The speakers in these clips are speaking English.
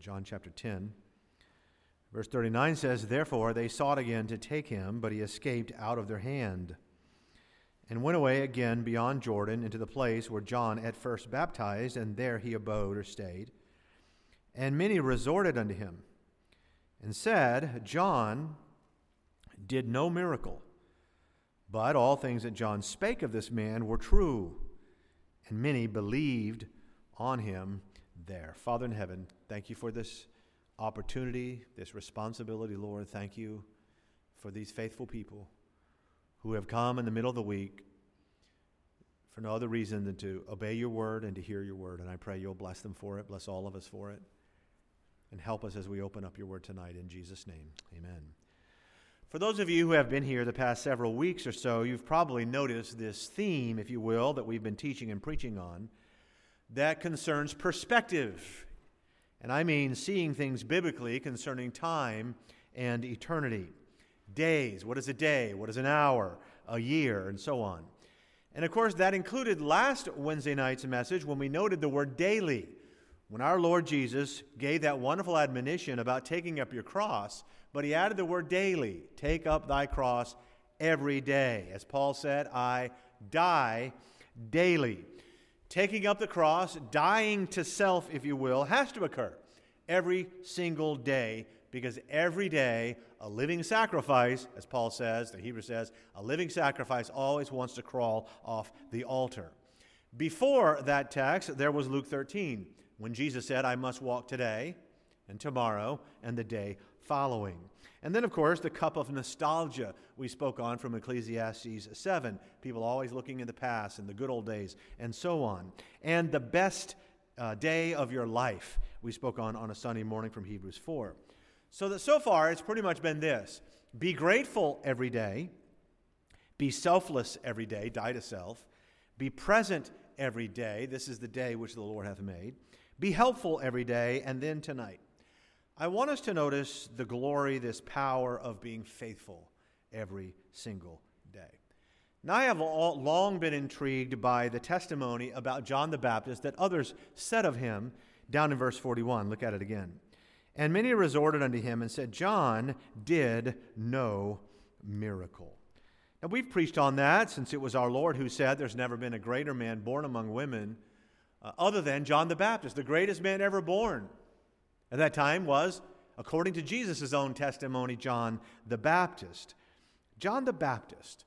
John chapter 10. Verse 39 says, Therefore they sought again to take him, but he escaped out of their hand, and went away again beyond Jordan into the place where John at first baptized, and there he abode or stayed. And many resorted unto him, and said, John did no miracle, but all things that John spake of this man were true, and many believed on him there. Father in heaven, thank you for this opportunity, this responsibility, Lord. Thank you for these faithful people who have come in the middle of the week for no other reason than to obey your word and to hear your word. And I pray you'll bless them for it, bless all of us for it, and help us as we open up your word tonight in Jesus' name. Amen. For those of you who have been here the past several weeks or so, you've probably noticed this theme, if you will, that we've been teaching and preaching on that concerns perspective and I mean seeing things biblically concerning time and eternity. Days, what is a day? What is an hour? A year, and so on. And of course, that included last Wednesday night's message when we noted the word daily. When our Lord Jesus gave that wonderful admonition about taking up your cross, but he added the word daily take up thy cross every day. As Paul said, I die daily. Taking up the cross, dying to self, if you will, has to occur every single day because every day a living sacrifice, as Paul says, the Hebrew says, a living sacrifice always wants to crawl off the altar. Before that text, there was Luke 13, when Jesus said, I must walk today and tomorrow and the day following. And then, of course, the cup of nostalgia we spoke on from Ecclesiastes 7. People always looking in the past and the good old days, and so on. And the best uh, day of your life we spoke on on a Sunday morning from Hebrews 4. So that so far it's pretty much been this be grateful every day, be selfless every day, die to self, be present every day. This is the day which the Lord hath made. Be helpful every day, and then tonight. I want us to notice the glory, this power of being faithful every single day. Now, I have all, long been intrigued by the testimony about John the Baptist that others said of him down in verse 41. Look at it again. And many resorted unto him and said, John did no miracle. Now, we've preached on that since it was our Lord who said there's never been a greater man born among women uh, other than John the Baptist, the greatest man ever born at that time was, according to Jesus' own testimony, John the Baptist. John the Baptist,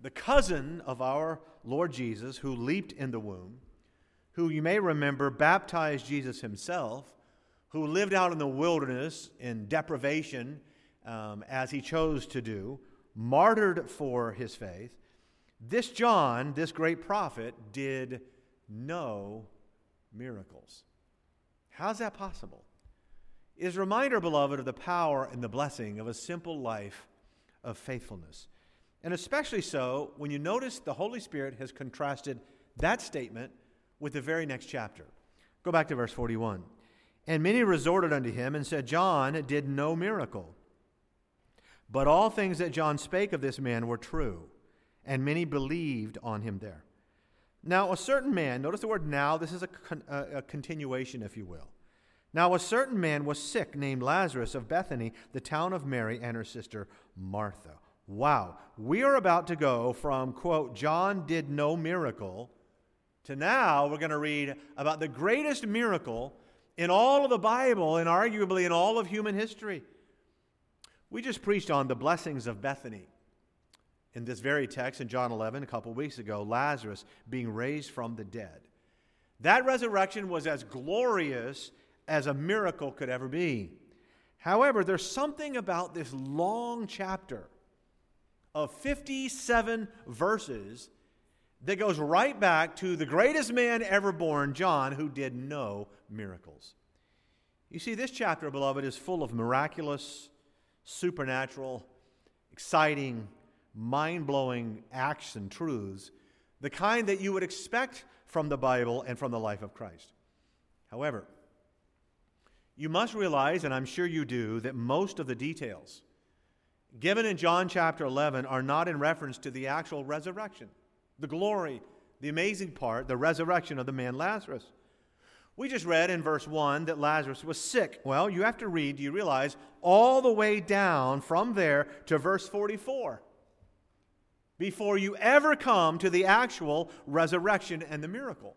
the cousin of our Lord Jesus, who leaped in the womb, who you may remember baptized Jesus himself, who lived out in the wilderness in deprivation um, as he chose to do, martyred for his faith. This John, this great prophet, did no miracles. How's that possible? Is a reminder, beloved, of the power and the blessing of a simple life of faithfulness. And especially so when you notice the Holy Spirit has contrasted that statement with the very next chapter. Go back to verse 41. And many resorted unto him and said, John did no miracle. But all things that John spake of this man were true, and many believed on him there. Now, a certain man, notice the word now, this is a, con- a, continuation, if you will. Now, a certain man was sick named Lazarus of Bethany, the town of Mary and her sister Martha. Wow. We are about to go from, quote, John did no miracle, to now we're going to read about the greatest miracle in all of the Bible and arguably in all of human history. We just preached on the blessings of Bethany in this very text in John 11 a couple weeks ago Lazarus being raised from the dead. That resurrection was as glorious as a miracle could ever be. However, there's something about this long chapter of 57 verses that goes right back to the greatest man ever born, John, who did no miracles. You see, this chapter, beloved, is full of miraculous, supernatural, exciting, mind blowing acts and truths, the kind that you would expect from the Bible and from the life of Christ. However, you must realize, and I'm sure you do, that most of the details given in John chapter 11 are not in reference to the actual resurrection, the glory, the amazing part, the resurrection of the man Lazarus. We just read in verse 1 that Lazarus was sick. Well, you have to read, do you realize, all the way down from there to verse 44 before you ever come to the actual resurrection and the miracle.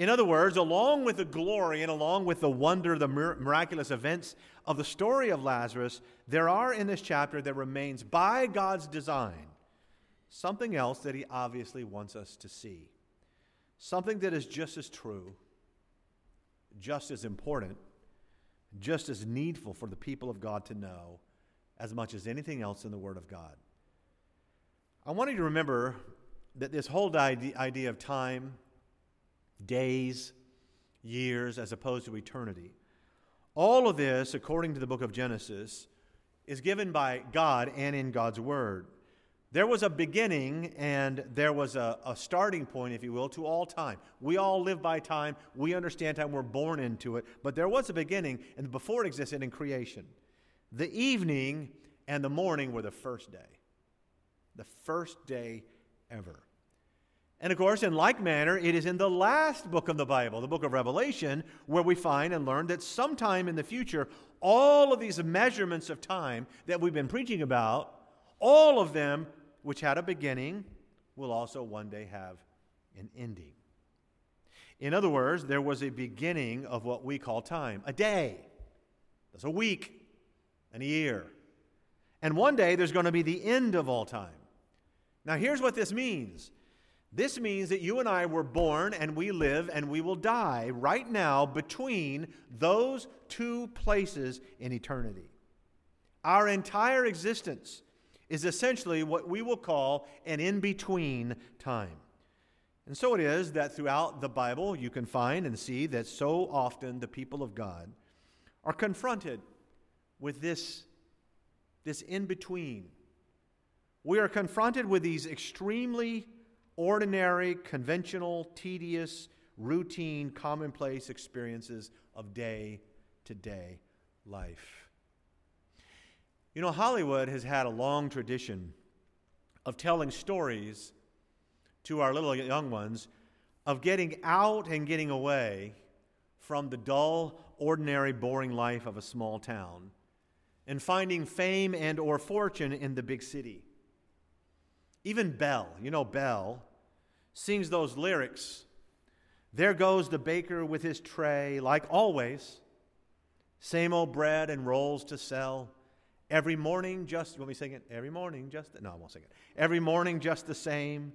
In other words, along with the glory and along with the wonder, the miraculous events of the story of Lazarus, there are in this chapter that remains by God's design something else that he obviously wants us to see. Something that is just as true just as important, just as needful for the people of God to know as much as anything else in the Word of God. I want you to remember that this whole idea of time, days, years, as opposed to eternity, all of this, according to the book of Genesis, is given by God and in God's Word. There was a beginning and there was a, a, starting point, if you will, to all time. We all live by time. We understand time. We're born into it. But there was a beginning, and before it existed in creation. The evening and the morning were the first day. The first day ever. And of course, in like manner, it is in the last book of the Bible, the book of Revelation, where we find and learn that sometime in the future, all of these measurements of time that we've been preaching about, all of them which had a beginning, will also one day have an ending. In other words, there was a beginning of what we call time a day, that's a week, and a year. And one day there's going to be the end of all time. Now, here's what this means this means that you and I were born and we live and we will die right now between those two places in eternity. Our entire existence is essentially what we will call an in between time. And so it is that throughout the Bible, you can find and see that so often the people of God are confronted with this, this in between. We are confronted with these extremely ordinary, conventional, tedious, routine, commonplace experiences of day to day life. You know, Hollywood has had a long tradition of telling stories to our little young ones of getting out and getting away from the dull, ordinary, boring life of a small town and finding fame and or fortune in the big city. Even Belle, you know Belle, sings those lyrics. There goes the baker with his tray, like always, same old bread and rolls to sell. Every morning, just, when we sing it, every morning, just, no, I won't sing it. Every morning, just the same.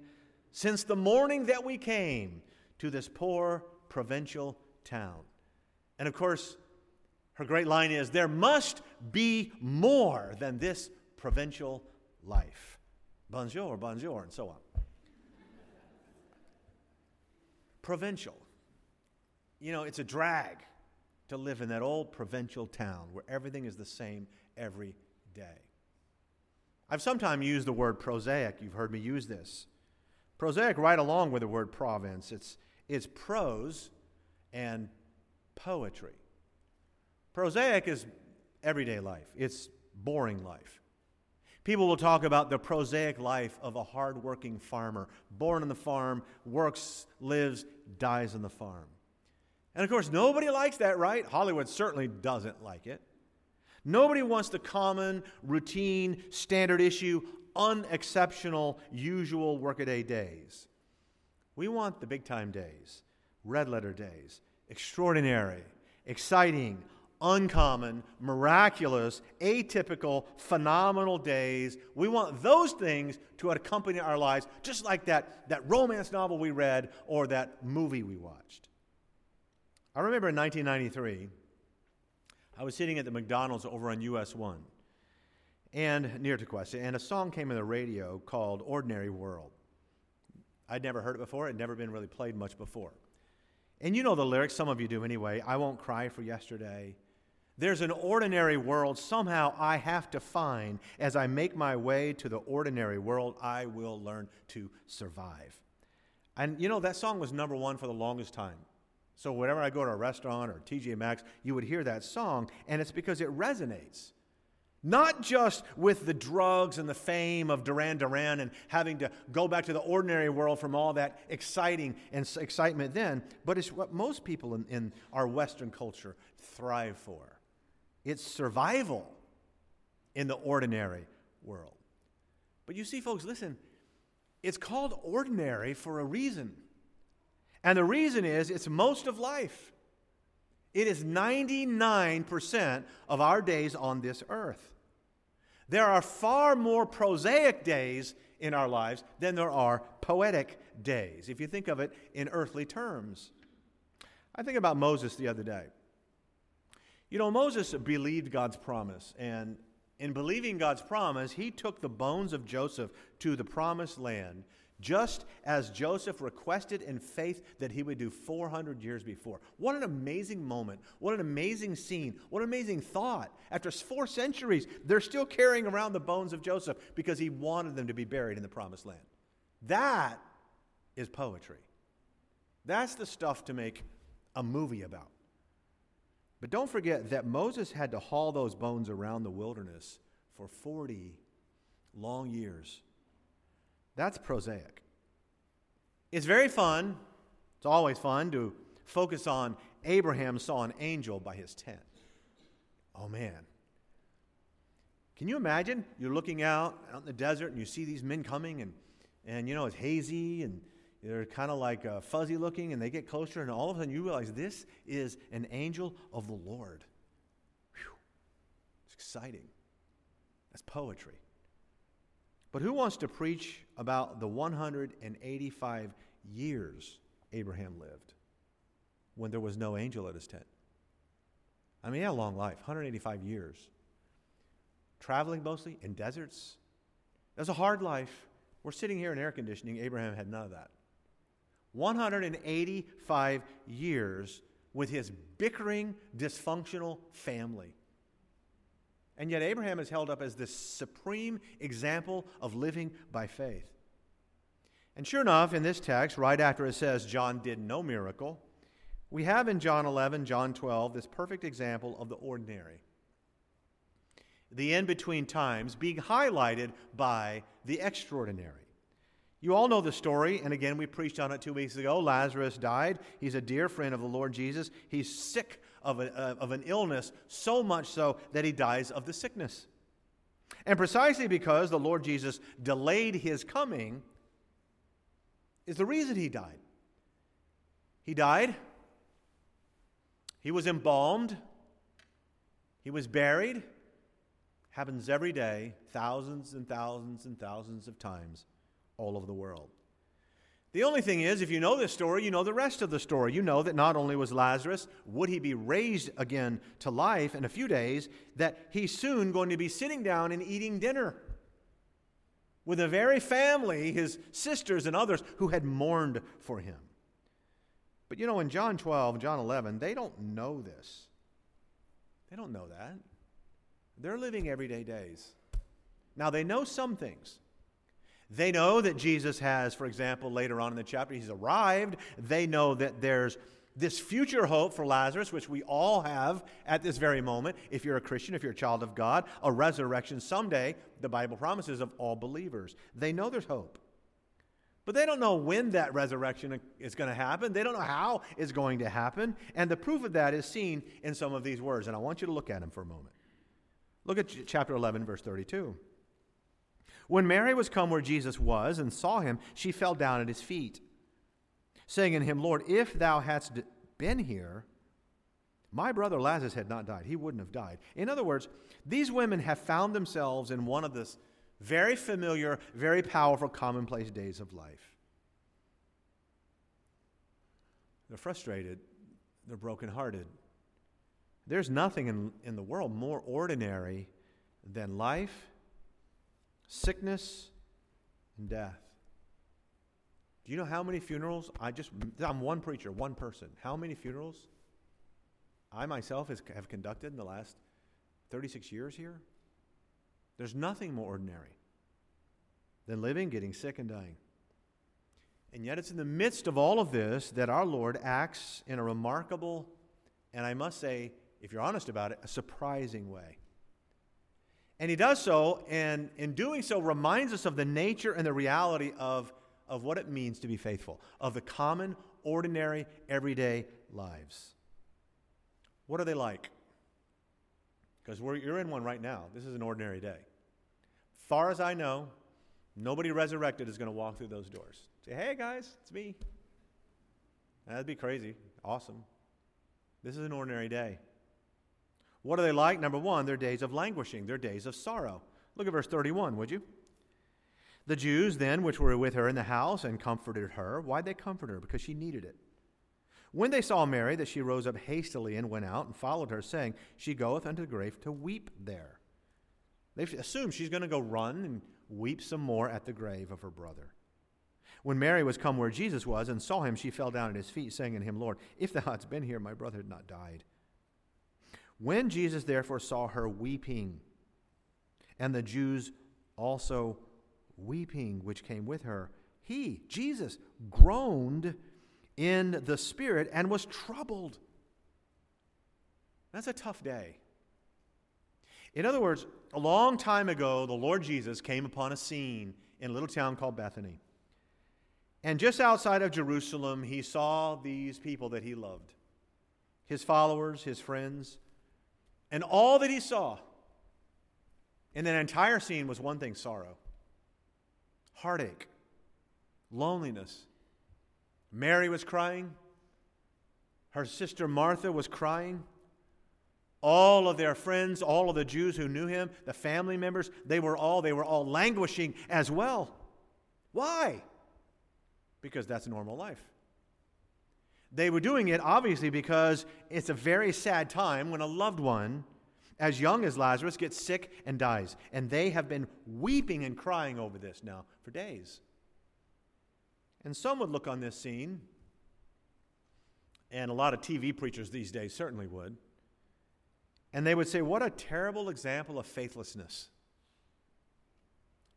Since the morning that we came to this poor provincial town. And of course, her great line is there must be more than this provincial life. Bonjour, bonjour, and so on. Provincial. You know, it's a drag to live in that old provincial town where everything is the same every day. I've sometimes used the word prosaic. You've heard me use this. Prosaic right along with the word province. It's, it's prose and poetry. Prosaic is everyday life, it's boring life. People will talk about the prosaic life of a hardworking farmer, born on the farm, works, lives, dies on the farm. And of course, nobody likes that, right? Hollywood certainly doesn't like it. Nobody wants the common, routine, standard issue, unexceptional, usual workaday days. We want the big time days, red letter days, extraordinary, exciting, uncommon, miraculous, atypical, phenomenal days. We want those things to accompany our lives, just like that, that romance novel we read or that movie we watched. I remember in 1993, I was sitting at the McDonald's over on US 1 and near Tequesta, and a song came on the radio called Ordinary World. I'd never heard it before, it had never been really played much before. And you know the lyrics, some of you do anyway. I won't cry for yesterday. There's an ordinary world somehow I have to find. As I make my way to the ordinary world, I will learn to survive. And you know, that song was number one for the longest time. So whenever I go to a restaurant or TJ Maxx, you would hear that song, and it's because it resonates. Not just with the drugs and the fame of Duran Duran and having to go back to the ordinary world from all that exciting and excitement then, but it's what most people in, in our Western culture thrive for. It's survival in the ordinary world. But you see, folks, listen, it's called ordinary for a reason. And the reason is it's most of life. It is 99% of our days on this earth. There are far more prosaic days in our lives than there are poetic days, if you think of it in earthly terms. I think about Moses the other day. You know, Moses believed God's promise, and in believing God's promise, he took the bones of Joseph to the promised land just as Joseph requested in faith that he would do 400 years before. What an amazing moment. What an amazing scene. What an amazing thought. After four centuries, they're still carrying around the bones of Joseph because he wanted them to be buried in the promised land. That is poetry. That's the stuff to make a movie about. But don't forget that Moses had to haul those bones around the wilderness for 40 long years. That's prosaic. It's very fun, it's always fun to focus on Abraham saw an angel by his tent. Oh man. Can you imagine? You're looking out out in the desert and you see these men coming and and you know it's hazy and they're kind of like uh, fuzzy looking and they get closer and all of a sudden you realize this is an angel of the Lord. Whew. It's exciting. That's poetry. But who wants to preach about the 185 years Abraham lived when there was no angel at his tent? I mean, he had a long life 185 years. Traveling mostly in deserts. Was a hard life. We're sitting here in air conditioning. Abraham had none of that. 185 years with his bickering, dysfunctional family. And yet, Abraham is held up as the supreme example of living by faith. And sure enough, in this text, right after it says John did no miracle, we have in John 11, John 12, this perfect example of the ordinary. The in between times being highlighted by the extraordinary. You all know the story, and again, we preached on it two weeks ago. Lazarus died. He's a dear friend of the Lord Jesus. He's sick of, a, uh, of an illness, so much so that he dies of the sickness. And precisely because the Lord Jesus delayed his coming, is the reason he died. He died, he was embalmed, he was buried. Happens every day, thousands and thousands and thousands of times all over the world. The only thing is, if you know this story, you know the rest of the story. You know that not only was Lazarus, would he be raised again to life in a few days, that he's soon going to be sitting down and eating dinner with a very family, his sisters and others, who had mourned for him. But you know, in John 12, John 11, they don't know this. They don't know that. They're living everyday days. Now, they know some things. They know that Jesus has, for example, later on in the chapter, he's arrived. They know that there's this future hope for Lazarus, which we all have at this very moment. If you're a Christian, if you're a child of God, a resurrection someday, the Bible promises of all believers. They know there's hope. But they don't know when that resurrection is going to happen. They don't know how it's going to happen. And the proof of that is seen in some of these words. And I want you to look at them for a moment. Look at chapter 11, verse 32. When Mary was come where Jesus was and saw him, she fell down at his feet, saying unto him, Lord, if thou hadst been here, my brother Lazarus had not died. He wouldn't have died. In other words, these women have found themselves in one of the very familiar, very powerful, commonplace days of life. They're frustrated, they're brokenhearted. There's nothing in, in the world more ordinary than life sickness, and death. Do you know how many funerals? I just, I'm one preacher, one person. How many funerals I myself has, have conducted in the last 36 years here? There's nothing more ordinary than living, getting sick, and dying. And yet, it's in the midst of all of this that our Lord acts in a remarkable, and I must say, if you're honest about it, a surprising way. And he does so, and in doing so, reminds us of the nature and the reality of, of what it means to be faithful, of the common, ordinary, everyday lives. What are they like? Because you're in one right now. This is an ordinary day. Far as I know, nobody resurrected is going to walk through those doors. Say, hey guys, it's me. That'd be crazy. Awesome. This is an ordinary day. What are they like? Number one, they're days of languishing, they're days of sorrow. Look at verse 31, would you? The Jews then, which were with her in the house and comforted her, why'd they comfort her? Because she needed it. When they saw Mary, that she rose up hastily and went out and followed her, saying, She goeth unto the grave to weep there. They assume she's going to go run and weep some more at the grave of her brother. When Mary was come where Jesus was and saw him, she fell down at his feet, saying unto him, Lord, if thou hadst been here, my brother had not died. When Jesus therefore saw her weeping, and the Jews also weeping which came with her, he, Jesus, groaned in the spirit and was troubled. That's a tough day. In other words, a long time ago, the Lord Jesus came upon a scene in a little town called Bethany. And just outside of Jerusalem, he saw these people that he loved his followers, his friends. And all that he saw in that entire scene was one thing sorrow, heartache, loneliness. Mary was crying, her sister Martha was crying. All of their friends, all of the Jews who knew him, the family members, they were all they were all languishing as well. Why? Because that's normal life. They were doing it obviously because it's a very sad time when a loved one, as young as Lazarus, gets sick and dies. And they have been weeping and crying over this now for days. And some would look on this scene, and a lot of TV preachers these days certainly would, and they would say, What a terrible example of faithlessness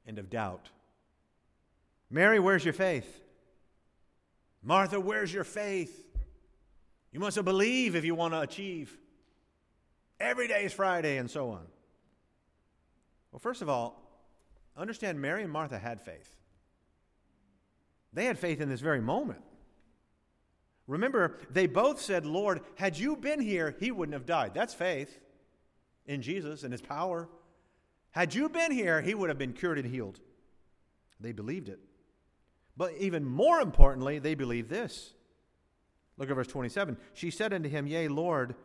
and of doubt. Mary, where's your faith? Martha, where's your faith? You must believe if you want to achieve. Every day is Friday, and so on. Well, first of all, understand Mary and Martha had faith. They had faith in this very moment. Remember, they both said, Lord, had you been here, he wouldn't have died. That's faith in Jesus and his power. Had you been here, he would have been cured and healed. They believed it. But even more importantly, they believe this. Look at verse 27. She said unto him, Yea, Lord,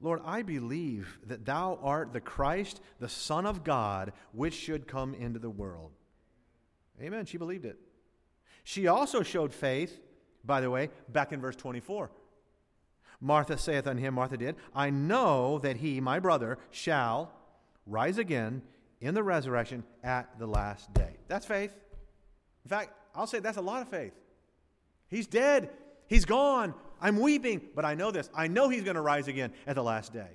Lord, I believe that thou art the Christ, the Son of God, which should come into the world. Amen. She believed it. She also showed faith, by the way, back in verse 24. Martha saith unto him, Martha did, I know that he, my brother, shall rise again in the resurrection at the last day. That's faith. In fact, I'll say that's a lot of faith. He's dead. He's gone. I'm weeping, but I know this. I know he's going to rise again at the last day.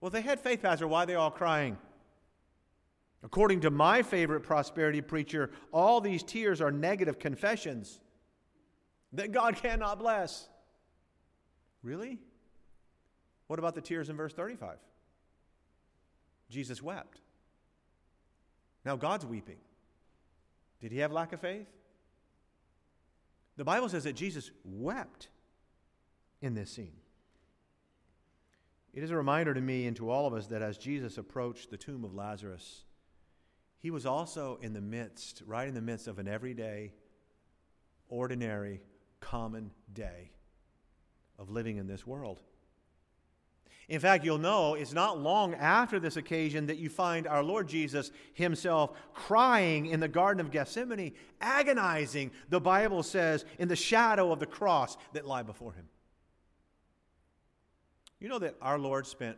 Well, they had faith, Pastor. Why are they all crying? According to my favorite prosperity preacher, all these tears are negative confessions that God cannot bless. Really? What about the tears in verse 35? Jesus wept. Now God's weeping. Did he have lack of faith? The Bible says that Jesus wept in this scene. It is a reminder to me and to all of us that as Jesus approached the tomb of Lazarus, he was also in the midst, right in the midst of an everyday, ordinary, common day of living in this world. In fact, you'll know it's not long after this occasion that you find our Lord Jesus himself crying in the Garden of Gethsemane, agonizing, the Bible says, in the shadow of the cross that lie before him. You know that our Lord spent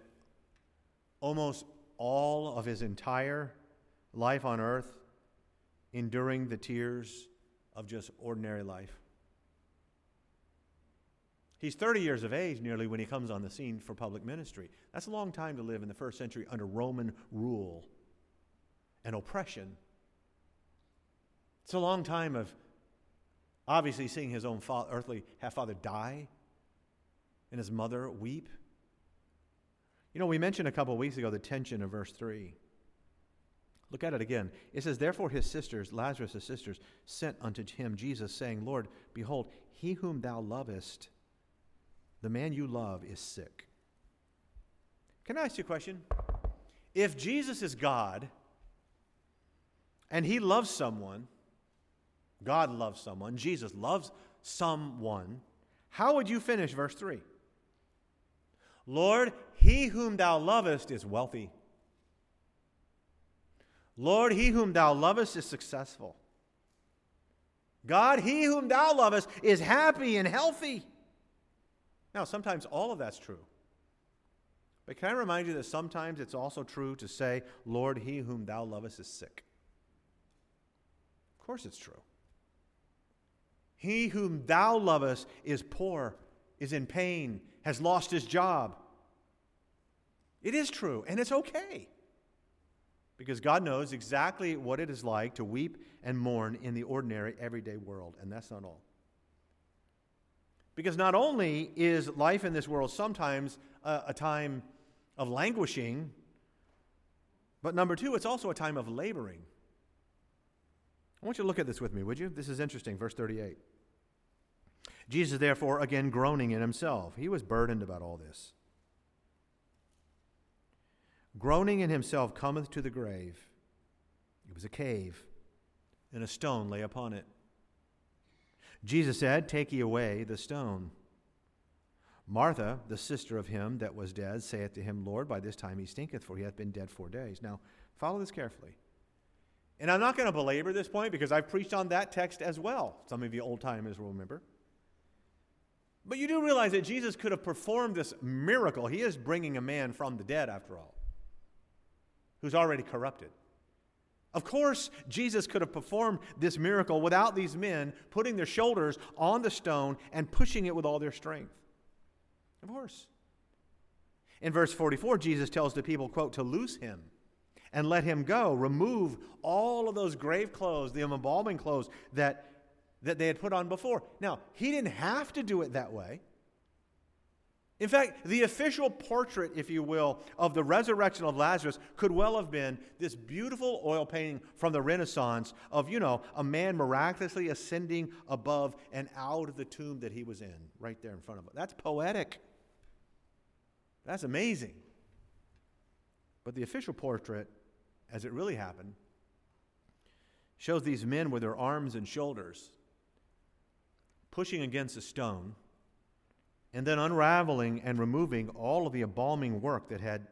almost all of his entire life on earth enduring the tears of just ordinary life. He's 30 years of age nearly when he comes on the scene for public ministry. That's a long time to live in the first century under Roman rule and oppression. It's a long time of obviously seeing his own father, earthly half father die and his mother weep. You know, we mentioned a couple of weeks ago the tension of verse 3. Look at it again. It says, Therefore his sisters, Lazarus' sisters, sent unto him Jesus, saying, Lord, behold, he whom thou lovest, the man you love, is sick. Can I ask you a question? If Jesus is God and he loves someone, God loves someone, Jesus loves someone, how would you finish verse 3? Lord, he whom thou lovest is wealthy. Lord, he whom thou lovest is successful. God, he whom thou lovest is happy and healthy. Now, sometimes all of that's true. But can I remind you that sometimes it's also true to say, Lord, he whom thou lovest is sick? Of course it's true. He whom thou lovest is poor, is in pain, has lost his job. It is true, and it's okay. Because God knows exactly what it is like to weep and mourn in the ordinary, everyday world, and that's not all. Because not only is life in this world sometimes a, a time of languishing, but number two, it's also a time of laboring. I want you to look at this with me, would you? This is interesting. Verse 38. Jesus, therefore, again groaning in himself, he was burdened about all this. Groaning in himself, cometh to the grave. It was a cave, and a stone lay upon it. Jesus said, Take ye away the stone. Martha, the sister of him that was dead, saith to him, Lord, by this time he stinketh, for he hath been dead four days. Now, follow this carefully. And I'm not going to belabor this point because I've preached on that text as well. Some of you old timers will remember. But you do realize that Jesus could have performed this miracle. He is bringing a man from the dead, after all, who's already corrupted. Of course, Jesus could have performed this miracle without these men putting their shoulders on the stone and pushing it with all their strength. Of course. In verse 44, Jesus tells the people, quote, to loose him and let him go. Remove all of those grave clothes, the embalming clothes that, that they had put on before. Now, he didn't have to do it that way. In fact, the official portrait, if you will, of the resurrection of Lazarus could well have been this beautiful oil painting from the Renaissance of, you know, a man miraculously ascending above and out of the tomb that he was in, right there in front of him. That's poetic. That's amazing. But the official portrait, as it really happened, shows these men with their arms and shoulders pushing against a stone and then unraveling and removing all of the embalming work that had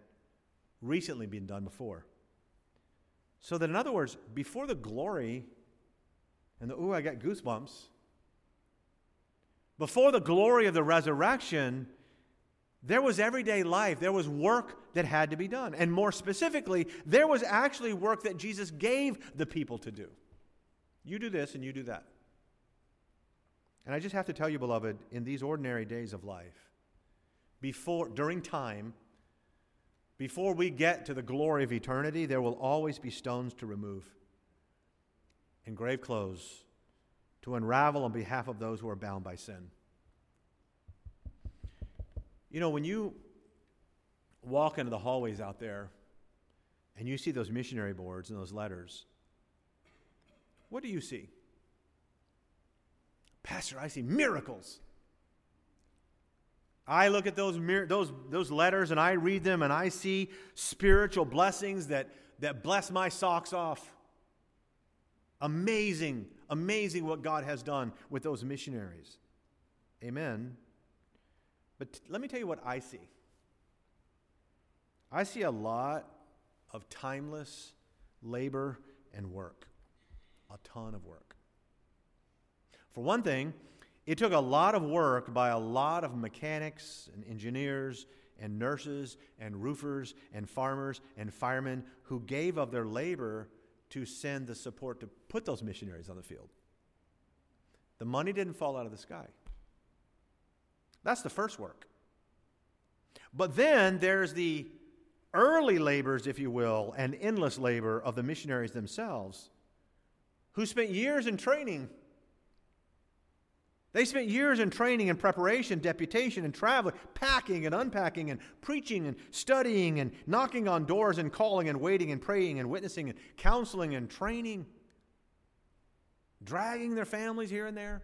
recently been done before. So that, in other words, before the glory and the, ooh, I got goosebumps, before the glory of the resurrection, there was everyday life. There was work that had to be done. And more specifically, there was actually work that Jesus gave the people to do. You do this and you do that. And I just have to tell you, beloved, in these ordinary days of life, before, during time, before we get to the glory of eternity, there will always be stones to remove and grave clothes to unravel on behalf of those who are bound by sin. You know, when you walk into the hallways out there and you see those missionary boards and those letters, what do you see? Pastor, I see miracles. I look at those, those, those letters and I read them and I see spiritual blessings that, that bless my socks off. Amazing, amazing what God has done with those missionaries. Amen. But t- let me tell you what I see. I see a lot of timeless labor and work, a ton of work. For one thing, it took a lot of work by a lot of mechanics and engineers and nurses and roofers and farmers and firemen who gave of their labor to send the support to put those missionaries on the field. The money didn't fall out of the sky. That's the first work. But then there's the early labors, if you will, and endless labor of the missionaries themselves, who spent years in training They spent years in training and preparation, deputation and traveling, packing and unpacking and preaching and studying and knocking on doors and calling and waiting and praying and witnessing and counseling and training, dragging their families here and there.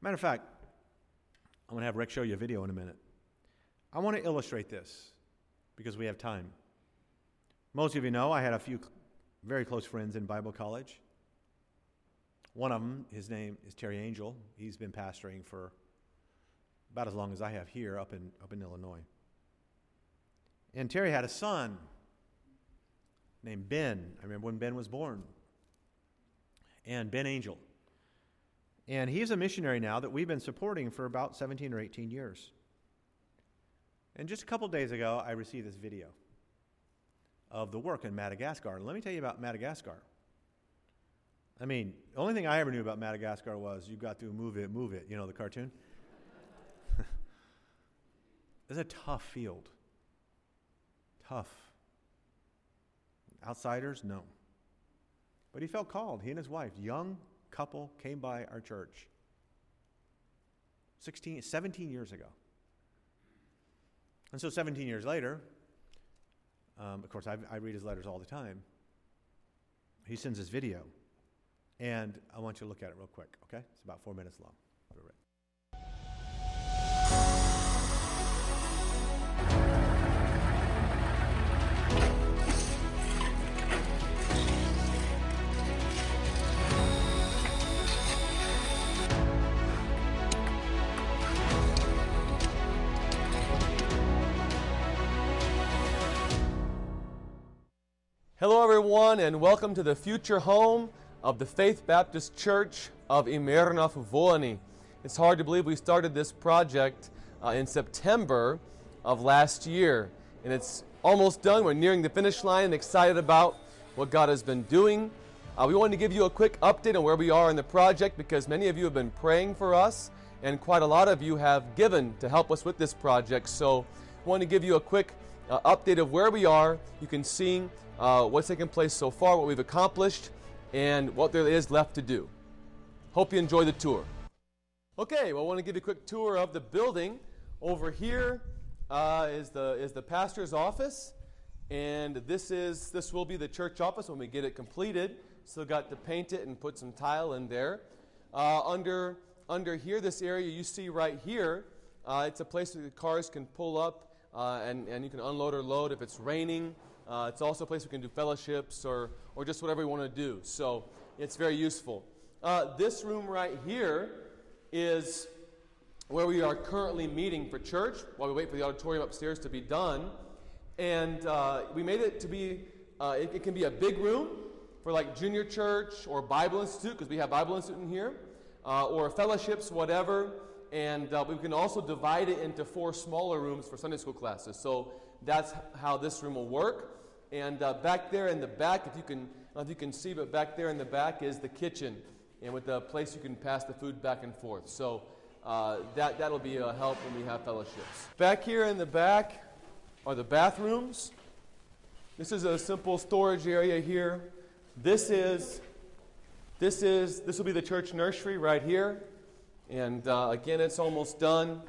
Matter of fact, I'm going to have Rick show you a video in a minute. I want to illustrate this because we have time. Most of you know I had a few very close friends in Bible college. One of them, his name is Terry Angel. He's been pastoring for about as long as I have here up in, up in Illinois. And Terry had a son named Ben. I remember when Ben was born. And Ben Angel. And he's a missionary now that we've been supporting for about 17 or 18 years. And just a couple days ago, I received this video of the work in Madagascar. And let me tell you about Madagascar. I mean, the only thing I ever knew about Madagascar was you got to move it, move it, you know, the cartoon. it's a tough field. Tough. Outsiders? No. But he felt called. He and his wife, young couple, came by our church 16, 17 years ago. And so 17 years later, um, of course, I, I read his letters all the time. He sends this video. And I want you to look at it real quick, okay? It's about four minutes long. Hello, everyone, and welcome to the future home of the Faith Baptist Church of Imernov Volani. It's hard to believe we started this project uh, in September of last year, and it's almost done. We're nearing the finish line and excited about what God has been doing. Uh, we wanted to give you a quick update on where we are in the project because many of you have been praying for us, and quite a lot of you have given to help us with this project. So, I want to give you a quick uh, update of where we are. You can see uh, what's taken place so far, what we've accomplished, and what there is left to do. Hope you enjoy the tour. Okay, well, I want to give you a quick tour of the building. Over here uh, is the is the pastor's office, and this is this will be the church office when we get it completed. Still got to paint it and put some tile in there. Uh, under under here, this area you see right here, uh, it's a place where the cars can pull up uh, and and you can unload or load if it's raining. Uh, it's also a place we can do fellowships or, or just whatever we want to do. So it's very useful. Uh, this room right here is where we are currently meeting for church while we wait for the auditorium upstairs to be done. And uh, we made it to be, uh, it, it, can be a big room for like junior church or Bible Institute, because we have Bible Institute in here, uh, or fellowships, whatever. And uh, we can also divide it into four smaller rooms for Sunday school classes. So that's how this room will work. And uh, back there in the back, if you can, if you can see, but back there in the back is the kitchen, and with the place you can pass the food back and forth. So uh, that that'll be a help when we have fellowships. Back here in the back are the bathrooms. This is a simple storage area here. This is this is this will be the church nursery right here, and uh, again, it's almost done.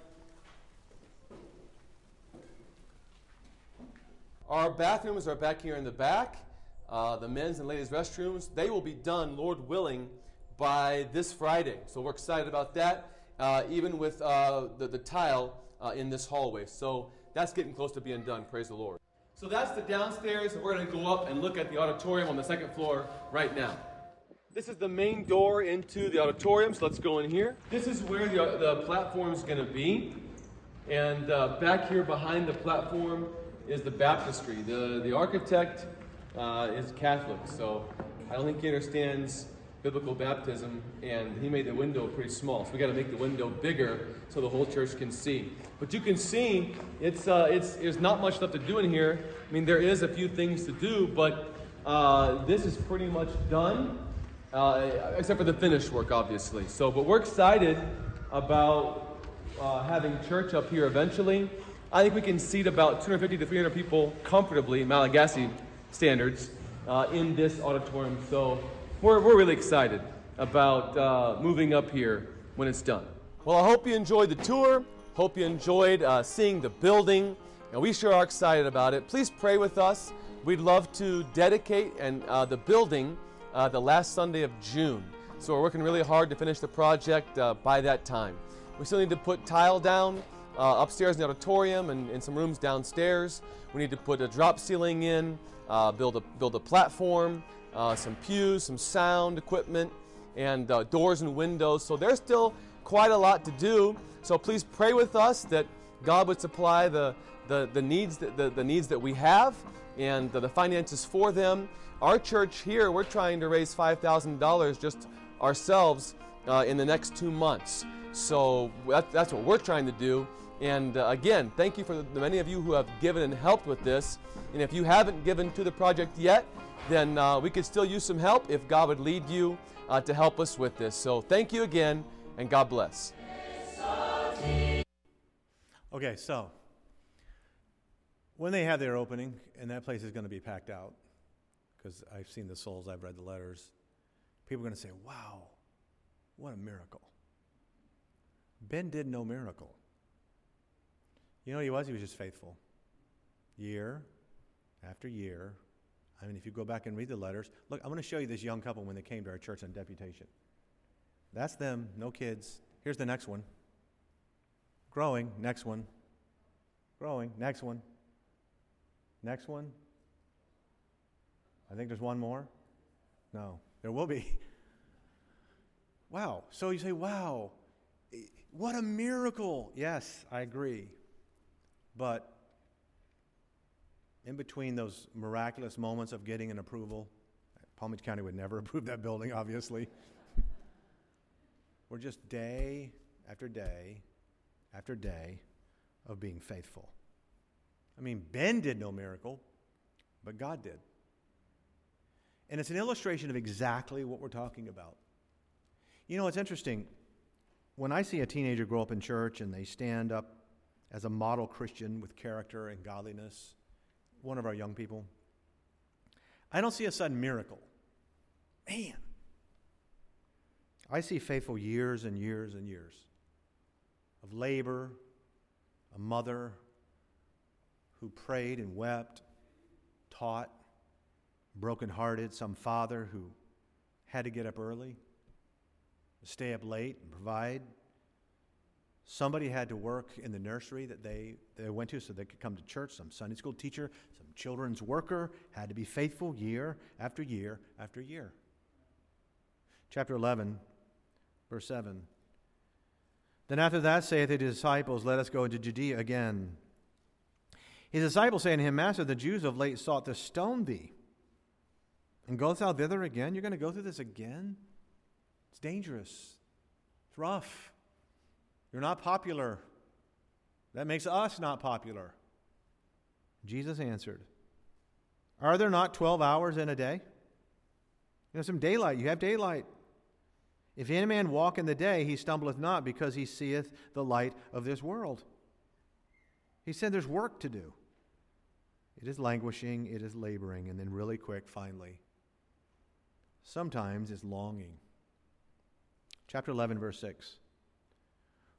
Our bathrooms are back here in the back. Uh, the men's and ladies' restrooms, they will be done, Lord willing, by this Friday. So we're excited about that, uh, even with uh, the, the tile uh, in this hallway. So that's getting close to being done. Praise the Lord. So that's the downstairs. We're going to go up and look at the auditorium on the second floor right now. This is the main door into the auditorium, so let's go in here. This is where the, the platform is going to be. And uh, back here behind the platform is the baptistry. The, the architect uh, is Catholic, so I don't think he understands biblical baptism, and he made the window pretty small. So we got to make the window bigger so the whole church can see. But you can see it's, uh, it's, there's not much left to do in here. I mean, there is a few things to do, but uh, this is pretty much done, uh, except for the finished work, obviously. So, but we're excited about uh, having church up here eventually. I think we can seat about 250 to 300 people comfortably, Malagasy standards, uh, in this auditorium. So we're, we're really excited. about uh, moving up here when it's done. Well, I hope you enjoyed the tour. Hope you enjoyed uh, seeing the building, and we sure are excited about it. Please pray with us. We'd love to dedicate and uh, the building uh, the last Sunday of June. So we're working really hard to finish the project uh, by that time. We still need to put tile down uh, upstairs in the auditorium and, and, some rooms downstairs. We need to put a drop ceiling in, uh, build, a, build a platform, uh, some pews, some sound equipment, and uh, doors and windows. So there's still quite a lot to do. So please pray with us that God would supply the, the, the, needs, that, the, the needs that we have and the, the finances for them. Our church here, we're trying to raise $5,000 just ourselves uh, in the next two months. So that, that's what we're trying to do. And uh, again, thank you for the, the many of you who have given and helped with this. And if you haven't given to the project yet, then uh, we could still use some help if God would lead you uh, to help us with this. So thank you again, and God bless. Okay, so when they have their opening, and that place is going to be packed out, because I've seen the souls, I've read the letters, people are going to say, wow, what a miracle. Ben did no miracle. You know what he was? He was just faithful. Year after year. I mean, if you go back and read the letters, look, I'm going to show you this young couple when they came to our church on deputation. That's them, no kids. Here's the next one. Growing, next one. Growing, next one. Next one. I think there's one more. No, there will be. Wow. So you say, wow, what a miracle. Yes, I agree. But in between those miraculous moments of getting an approval, Palm Beach County would never approve that building, obviously. We're just day after day after day of being faithful. I mean, Ben did no miracle, but God did. And it's an illustration of exactly what we're talking about. You know, it's interesting. When I see a teenager grow up in church and they stand up as a model Christian with character and godliness, one of our young people, I don't see a sudden miracle. Man, I see faithful years and years and years of labor, a mother who prayed and wept, taught, brokenhearted, some father who had to get up early, stay up late, and provide. Somebody had to work in the nursery that they, they went to so they could come to church. Some Sunday school teacher, some children's worker had to be faithful year after year after year. Chapter 11, verse 7. Then after that saith the disciples, Let us go into Judea again. His disciples say unto him, Master, the Jews of late sought to stone thee. And goest thou thither again? You're going to go through this again? It's dangerous. It's rough. You're not popular. That makes us not popular. Jesus answered, Are there not 12 hours in a day? You know, some daylight. You have daylight. If any man walk in the day, he stumbleth not, because he seeth the light of this world. He said there's work to do. It is languishing, it is laboring, and then really quick, finally, sometimes it's longing. Chapter 11, verse 6.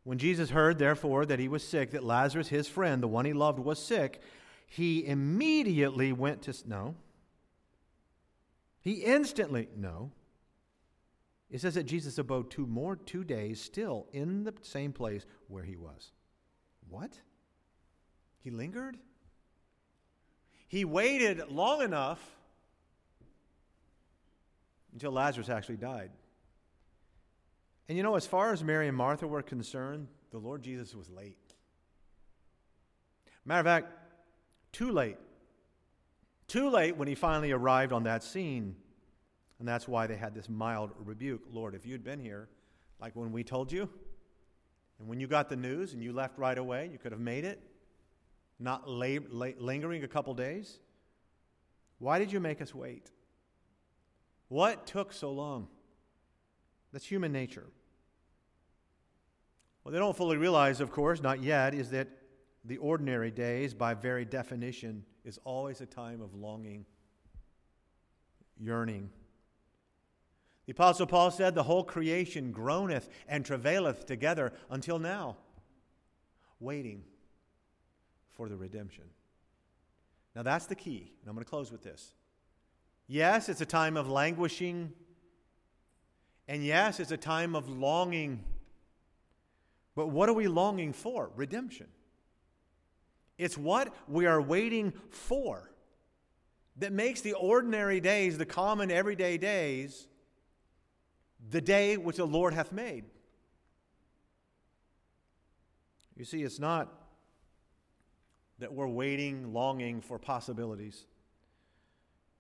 When Jesus heard, therefore, that he was sick, that Lazarus, his friend, the one he loved, was sick, he immediately went to. No. He instantly. No. It says that Jesus abode two more two days still in the same place where he was. What? He lingered? He waited long enough until Lazarus actually died. And you know, as far as Mary and Martha were concerned, the Lord Jesus was late. Matter of fact, too late. Too late when he finally arrived on that scene. And that's why they had this mild rebuke. Lord, if you'd been here, like when we told you, and when you got the news and you left right away, you could have made it, not lab- la- lingering a couple days. Why did you make us wait? What took so long? That's human nature. What they don't fully realize, of course, not yet, is that the ordinary days, by very definition, is always a time of longing, yearning, The Apostle Paul said, The whole creation groaneth and travaileth together until now, waiting for the redemption. Now that's the key, and I'm going to close with this. Yes, it's a time of languishing, and yes, it's a time of longing. But what are we longing for? Redemption. It's what we are waiting for that makes the ordinary days, the common everyday days, the day which the Lord hath made. You see, it's not that we're waiting, longing for possibilities.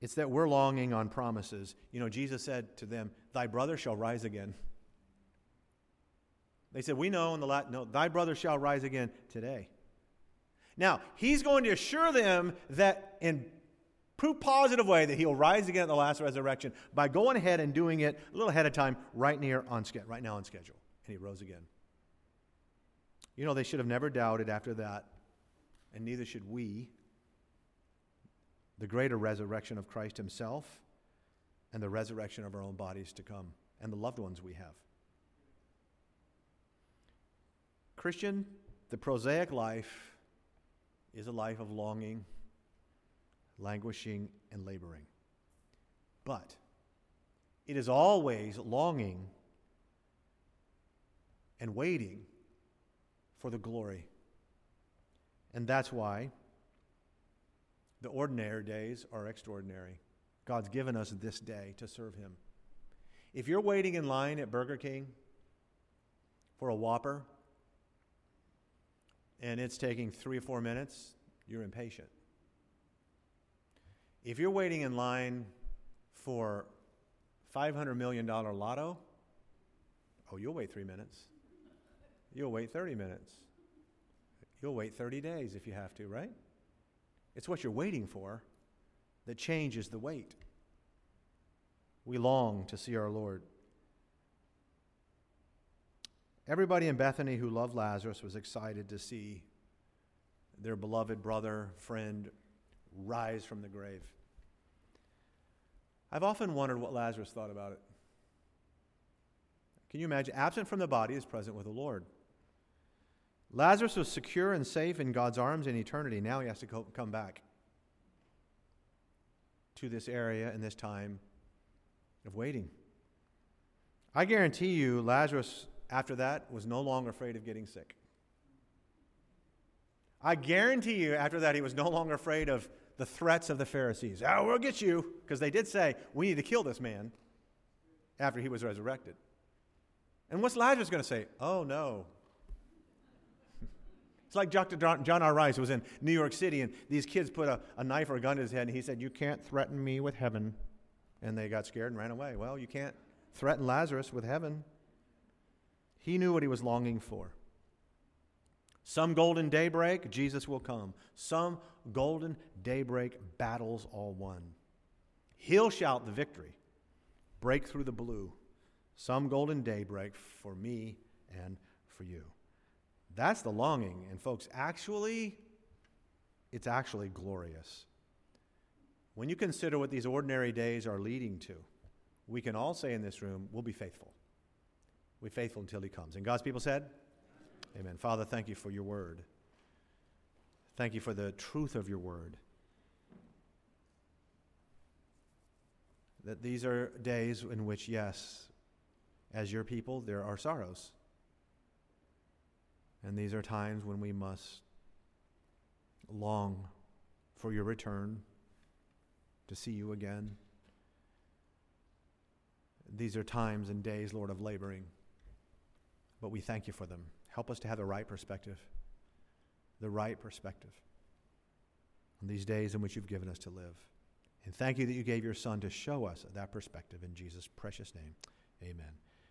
It's that we're longing on promises. You know, Jesus said to them, Thy brother shall rise again. They said, We know in the Latin, no, thy brother shall rise again today. Now, he's going to assure them that in proof positive way that he'll rise again at the last resurrection by going ahead and doing it a little ahead of time, right near on schedule, right now on schedule. And he rose again. You know, they should have never doubted after that, and neither should we, the greater resurrection of Christ himself and the resurrection of our own bodies to come and the loved ones we have. Christian, the prosaic life is a life of longing, languishing, and laboring. But it is always longing and waiting for the glory. And that's why the ordinary days are extraordinary. God's given us this day to serve Him. If you're waiting in line at Burger King for a Whopper and it's taking three or four minutes, you're impatient. If you're waiting in line for $500 million lotto, oh, you'll wait three minutes. You'll wait 30 minutes. You'll wait 30 days if you have to, right? It's what you're waiting for that changes the wait. We long to see our Lord. Everybody in Bethany who loved Lazarus was excited to see their beloved brother, friend, rise from the grave. I've often wondered what Lazarus thought about it. Can you imagine? Absent from the body is present with the Lord. Lazarus was secure and safe in God's arms in eternity. Now he has to come back to this area and this time of waiting. I guarantee you, Lazarus, after that, was no longer afraid of getting sick. I guarantee you, after that, he was no longer afraid of the threats of the Pharisees. Oh, we'll get you. Because they did say, we need to kill this man after he was resurrected. And what's Lazarus going to say? Oh, no, it's like Dr. John R. Rice was in New York City, and these kids put a, a knife or a gun to his head, and he said, You can't threaten me with heaven. And they got scared and ran away. Well, you can't threaten Lazarus with heaven. He knew what he was longing for. Some golden daybreak, Jesus will come. Some golden daybreak, battles all won. He'll shout the victory, break through the blue. Some golden daybreak for me and for you. That's the longing. And, folks, actually, it's actually glorious. When you consider what these ordinary days are leading to, we can all say in this room, we'll be faithful. We'll be faithful until He comes. And God's people said, Amen. Father, thank you for your word. Thank you for the truth of your word. That these are days in which, yes, as your people, there are sorrows. And these are times when we must long for your return to see you again. These are times and days, Lord, of laboring, but we thank you for them. Help us to have the right perspective, the right perspective on these days in which you've given us to live. And thank you that you gave your Son to show us that perspective in Jesus' precious name. Amen.